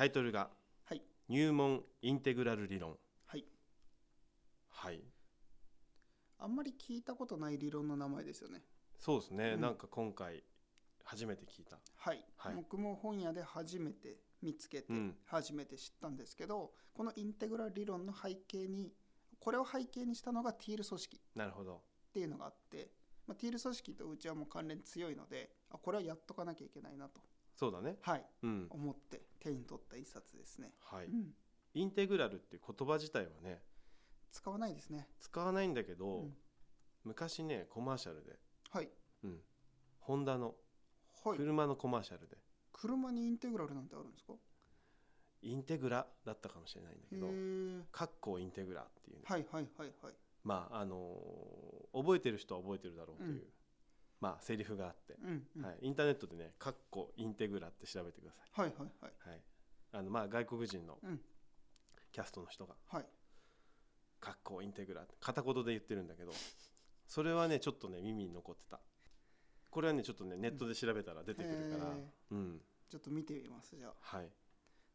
タイトルがはい「入門インテグラル理論。はい」はい。あんまり聞いたことない理論の名前ですよね。そうですね、うん。なんか今回初めて聞いた。はい、はい。僕も本屋で初めて見つけてうん。初めて知ったんですけど、このインテグラル理論の背景にこれを背景にしたのがティール組織なるほど。っていうのがあって、まあ、ティール組織とうちはもう関連強いのであこれはやっとかなきゃいけないなと、そうだね。はい、うん。思って手に取った一冊ですね、はい、うん、インテグラルっていう言葉自体はね使わないですね。使わないんだけど、うん。昔ねコマーシャルで、はい。うん、ホンダのはい。車のコマーシャルで、車にインテグラルなんてあるんですか？インテグラだったかもしれないんだけへどえ「かっこインテグラ」っていうね、はいはいはいはい。まああのー覚えてる人は覚えてるだろうという、うんまあセリフがあって、うんうん。はい、インターネットでね「かっこインテグラ」って調べてくださはいはいはい。い、はい、あのまあ外国人のうん。キャストの人がはい「かっこインテグラ」って片言で言ってるんだけど それはねちょっとね耳に残ってた。これはねちょっとねネットで調べたら出てくるから、へうん。ちょっと見てみますじゃあ。はい、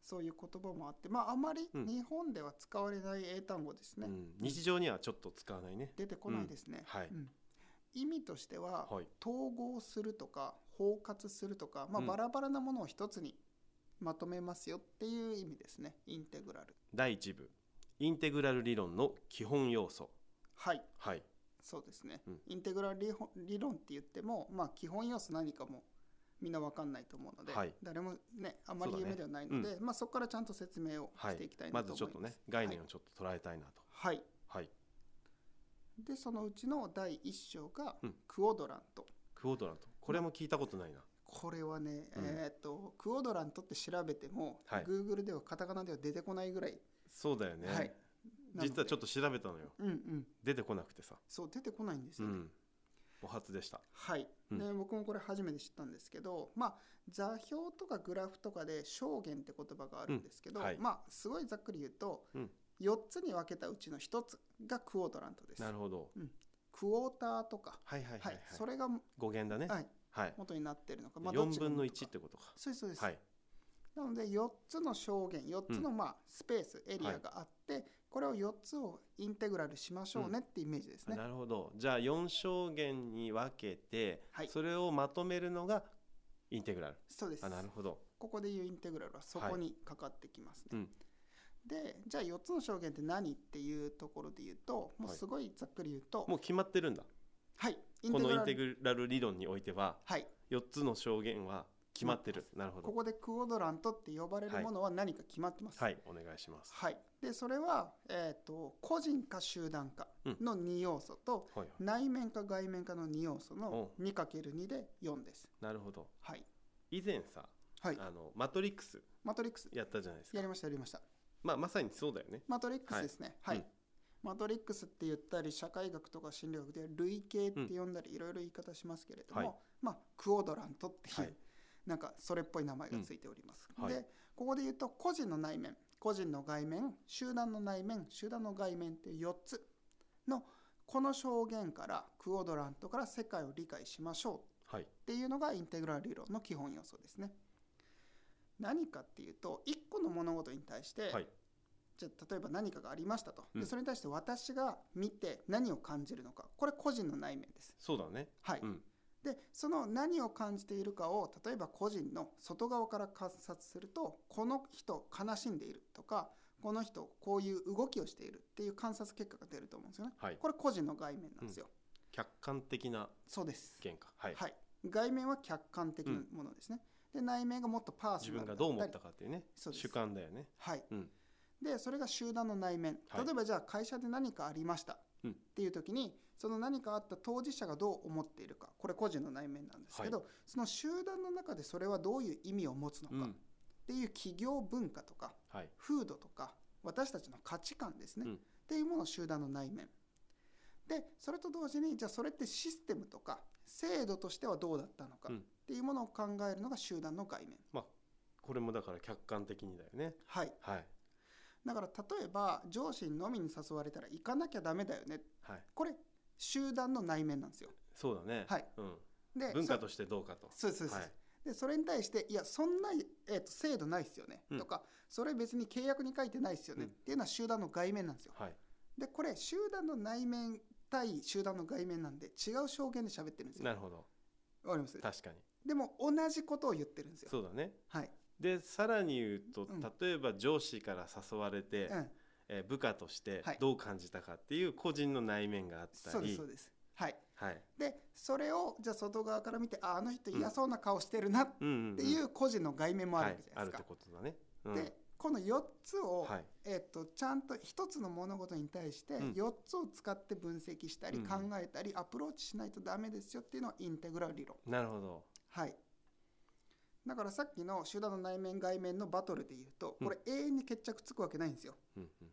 そういう言葉もあってまああまりうん。日本では使われない英単語ですね、うん、日常にはちょっと使わないね。出てこないですね、はい。うん意味としては、はい。統合するとか包括するとか、まあ、うん。バラバラなものを一つにまとめますよっていう意味ですね。インテグラル。第一部。インテグラル理論の基本要素。はい。はい。そうですね、うん。インテグラル理論って言っても、まあ、基本要素何かもみんな分かんないと思うので、はい。誰もねあまりそうだね。有名ではないので、まあ、そこからちゃんと説明をはい。していきたいなまと思います、ずちょっとね概念をちょっと捉えたいなと。はい。はいでそのうちの第一章がうん。クオドラント、クオドラント。これも聞いたことないな。これはね、うん。えーっとクオドラントって調べても、はい。Google ではカタカナでは出てこないぐらい、そうだよね、はい。実はちょっとと調べたのよ。うんうん。出てこなくてさ。そう出てこないんですよね、うん。お初でした。はい、うん。で僕もこれ初めて知ったんですけどまあ座標とかグラフとかで証言って言葉があるんですけど、うん。はい。まあすごいざっくり言うと、うん4つに分けたうちの1つがクオードラントです。なるほど。クォーターとか。はいはいはいはい、それが、語源だね。はい、はい、元になってるのか、まあ、どっ4ちが分の元か1ってことか。そうですそうです、はい。なので4つの証言4つのまあスペース、エリアがあって、これを4つをインテグラルしましょうねってイメージですね、なるほど。じゃあ4証言に分けて、はい。それをまとめるのがインテグラル。そうです。あなるほど。ここでいうインテグラルはそこにかかってきますね、うんでじゃあ4つの証言って何っていうところで言うともうすごいざっくり言うともう決まってるんだ。はい。イこのインテルグラル理論においてははい。4つの証言は決まってる。なるほど。ここでクオドラントって呼ばれるものは何か決まってます。はいお願いします。はい、でそれは、えー、と個人か集団かの2要素と、はいはい。内面か外面かの2要素のお 2×2 で4です。なるほど。はい、以前さ、はい、あのマトリックスマトリックス。やったじゃないですか。やりましたやりました。まあまさにそうだよね。マトリックスですね。はい。い、はうん。マトリックスって言ったり社会学とか心理学で類型って呼んだりいろいろ言い方しますけれども、はい。まあクオドラントっていう、はい。なんかそれっぽい名前がついております。うん。はい。でここで言うと個人の内面個人の外面集団の内面集団の外面っていう4つのこの証言からクオドラントから世界を理解しましょうはい。っていうのがインテグラル理論の基本要素ですね。何かっていうと1個の物事に対して、はい。じゃあ例えば何かがありましたと、うん。でそれに対して私が見て何を感じるのか。これ個人の内面です。そうだね。はい。うん。でその何を感じているかを例えば個人の外側から観察するとこの人悲しんでいるとかこの人こういう動きをしているっていう観察結果が出ると思うんですよね。はい。これ個人の外面なんですよ。客観的なそうです。はい、はい、外面は客観的なものですね。で内面がもっとパーソ自ナルだったり分がどう思ったかっていうね。主観だよね。はい、うん。でそれが集団の内面。はい。例えばじゃあ会社で何かありました。うん。っていう時にその何かあった当事者がどう思っているか。これ個人の内面なんですけど、その集団の中でそれはどういう意味を持つのか。っうん。ていう企業文化とかはい。風土とか私たちの価値観ですね、うん。っていうものを集団の内面。でそれと同時にじゃあそれってシステムとか制度としてはどうだったのか。うんっていうものを考えるのが集団の外面まあこれもだから客観的にだよね。はい。はい。だから例えば上司に飲みに誘われたら行かなきゃダメだよね。はい。これ集団の内面なんですよ。そうだね。はい。うん。でそ文化としてどうかと。そうそうです、はい。でそれに対して「いやそんな、えー、と制度ないっすよね」うん。とか「それ別に契約に書いてないっすよね」うん。っていうのは集団の外面なんですよ。はい。でこれ集団の内面対集団の外面なんで違う証言で喋ってるんですよ。なるほど。わかります？確かにでも同じことを言ってるんですよ。そうだねはい。でさらに言うと、うん例えば上司から誘われて、うん。えー部下としてはいどう感じたかっていう個人の内面があったそうですり、そうです。はい。はいでそれをじゃあ外側から見てああの人嫌そうな顔してるなっうんうんうんていう個人の外面もあるわけじゃはい、あるってないですか。ことだね。うん、でこの4つを、はいえっとちゃんと1つの物事に対してうん4つを使って分析したりうん考えたりアプローチしないとダメですよっていうのはインテグラル理論。なるほど。はい。だからさっきの集団の内面外面のバトルで言うとうんこれ永遠に決着つくわけないんですよ。うんうん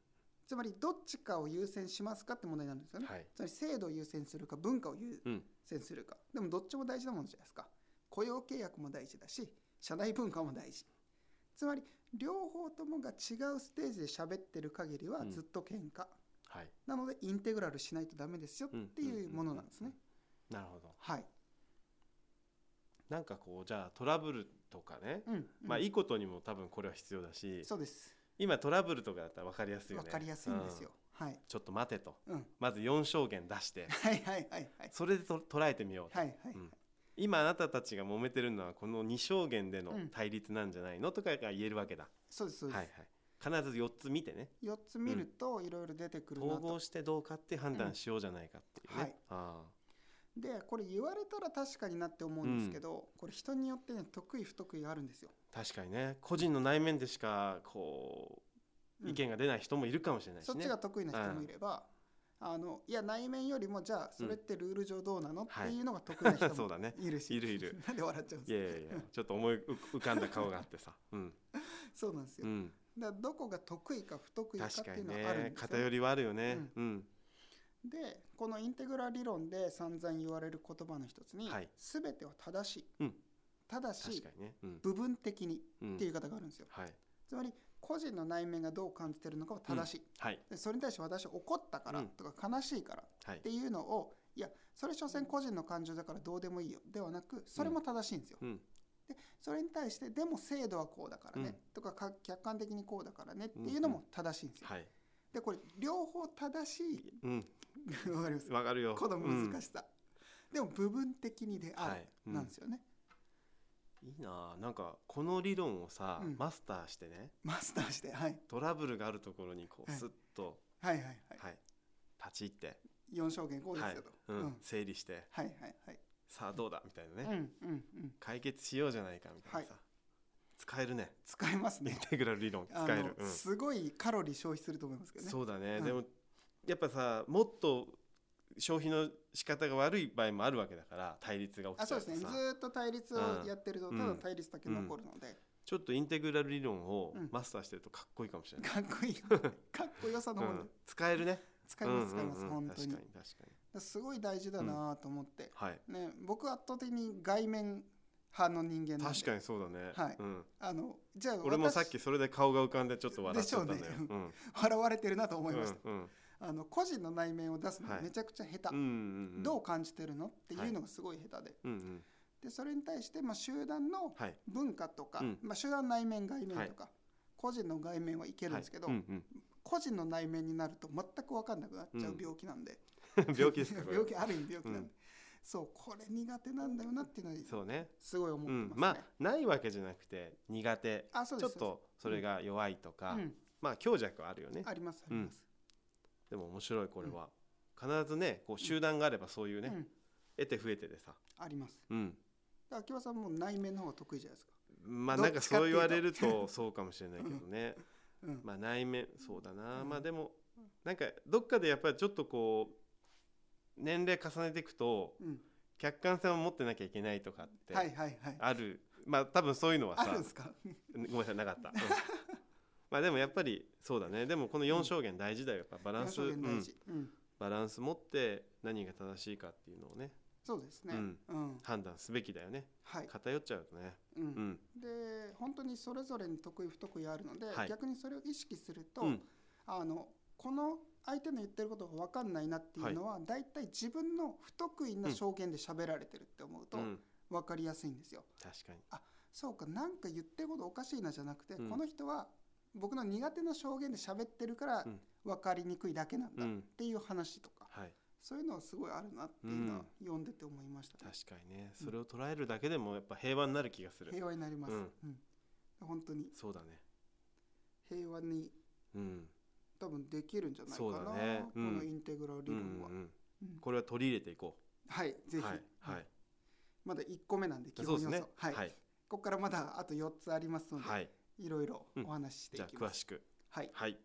つまりどっちかを優先しますかって問題なんですよね。はい。つまり制度を優先するか文化を優うん先するかでもどっちも大事なものじゃないですか雇用契約も大事だし社内文化も大事つまり両方ともが違うステージで喋ってる限りはうんずっと喧嘩、はい。なのでインテグラルしないとダメですよっていうものなんですねなるほど。はい、なんかこうじゃあトラブルとかね、うんまあうんいいことにも多分これは必要だし、そうです。今トラブルとかだったら分かりやすいよね。わかりやすいんですよ、はい、うん。ちょっと待てと。うん、まず4証言出して、はいはいはいはい。それでと捉えてみようと。はいはい、うん。今あなたたちが揉めてるのはこの2証言でのうん。対立なんじゃないのとかが言えるわけだ。そうですそうです、はいはい。必ず4つ見てね。4つ見るといろいろ出てくるなと、統合してどうかって判断しようじゃないかっていうね。はい。あでこれ言われたら確かになって思うんですけど、これ人によってね得意不得意があるんですよ。あ確かにね。個人の内面でしかこううん。意見が出ない人もいるかもしれないしね。そっちが得意な人もいれば、あのいや内面よりもじゃあそれってルール上どうなの、はい。っていうのが得意な人も そうだね。いるし、いるいる。なんで笑っちゃうんいですやいやいやちょっと思い浮浮かんだ顔があってさ。うん。かそうなんですよ、うん。だどこが得意か不得意かっていうのはあるんねですよ、偏りはあるよね。うん。でこのインテグラ理論で散々言われる言葉の一つに、はい。全ては正しい、うん。ただしね。うん。部分的にうん。っていう言い方があるんですよ、はい。つまり個人の内面がどう感じてるのかは正しい、はい。でそれに対して私は怒ったからうん。とか悲しいからはい。っていうのをいやそれ所詮個人の感情だからどうでもいいよ。ではなくそれも正しいんですよ。うん。それに対してでも制度はこうだからね、うん。とかか客観的にこうだからね。っていうのも正しいんですよ。はい。でこれ両方正しい。うん。わかります？わかるよ。この難ししさ、でも部分的にである、はい。うん。なんですよね。いいな。あなんかこの理論をさ、うん。マスターしてね。マスターして、はい、トラブルがあるところにこうはい。スッと、はいはいはい。はい。立ち入って、4証言こうですはい。よと、うん。うん。整理して。はいはいはい。さあどうだ？みたいなね、うんうんうん。解決しようじゃないかみたいなさ、使えるね。使えますインねテグラル理論あ使える、のすごいカロリー消費すると思いますけどね。そうだね、うん。でもやっぱさもっと消費の仕方が悪い場合もあるわけだから対立が起あきちゃうとさ。そうですね。ずーっと対立をやってるとうん。ただ対立だけ残るので、ちょっとインテグラル理論をうん。マスターしてるとかっこいいかもしれない、かっこいい。かっこよさのもの、うん。使えるね。使います使います、うん。うんうん本当に。確かに確かに。すごい大事だなと思って、はい。ね僕は圧倒的に外面派の人間確かにそうだね、はい。うん、あのじゃあ俺もさっ私きそれで顔が浮かんでちょっと笑っちゃったんだよでしょうね。うん。笑われてるなと思いました、うんうん。あの個人の内面を出すのはい。めちゃくちゃ下手、うんうんうん。どう感じてるのっていうのがすごい下手で、うんうん。でそれに対して、まあ、集団のはい。文化とか、うん。まあ、集団内面外面とか、個人の外面はいけるんですけど、はい。うん個人の内面になると全く分かんなくなっちゃう病気なんで、うん、病気ですか？病気ある意味病気なんで、うんそうこれ苦手なんだよなっていうのはそうね。すごい思ってますね、うん、まあないわけじゃなくて苦手。あそうですちょっとそれが弱いとか、うん、まあ強弱はあるよね。ありますあります、でも面白いこれは、必ずねこう集団があればそういうね、うん。得て増えてでさ。あります。うん。秋葉さんも内面の方が得意じゃないですか、まあなんかそう言われるとそうかもしれないけどね、うん。まあ内面そうだな、うん。まあでもなんかどっかでやっぱりちょっとこう年齢重ねていくとうん、客観性を持ってなきゃいけないとかってはいはいはい。ある、まあ多分そういうのはさあるんですか？ごめんなさいなかった、うん。まあでもやっぱりそうだね。でもこの4証言大事だよ。やっぱバランス、うん。バランス持って何が正しいかっていうのをね。そうですね、判断すべきだよね。はい、偏っちゃうとね。うん。うん。で本当にそれぞれに得意不得意あるので、はい。逆にそれを意識すると、うん。あのこの相手の言ってることが分かんないなっていうのは、大体自分の不得意な証言で喋られてるって思うとうん。分かりやすいんですよ。確かに。あそうか。なんか言ってることおかしいなじゃなくて、うん。この人は僕の苦手な証言で喋ってるからうん。分かりにくいだけなんだっうん。ていう話とか、はい。そういうのはすごいあるなっていうのは読んでて思いましたね、確かにね。それを捉えるだけでもやっぱ平和になる気がする。平和になります、ううんん。本当に。そうだね。平和にうん多分できるんじゃないかな、だね。うん。このインテグラル理論は、うんうんうん。これは取り入れていこはいぜひ、うはいうん。はい。まだ1個目なんで基本要素、はい。はい。ここからまだあと4つありますので、はい。い、ろいろお話ししていきます、あ詳しく。はい。はい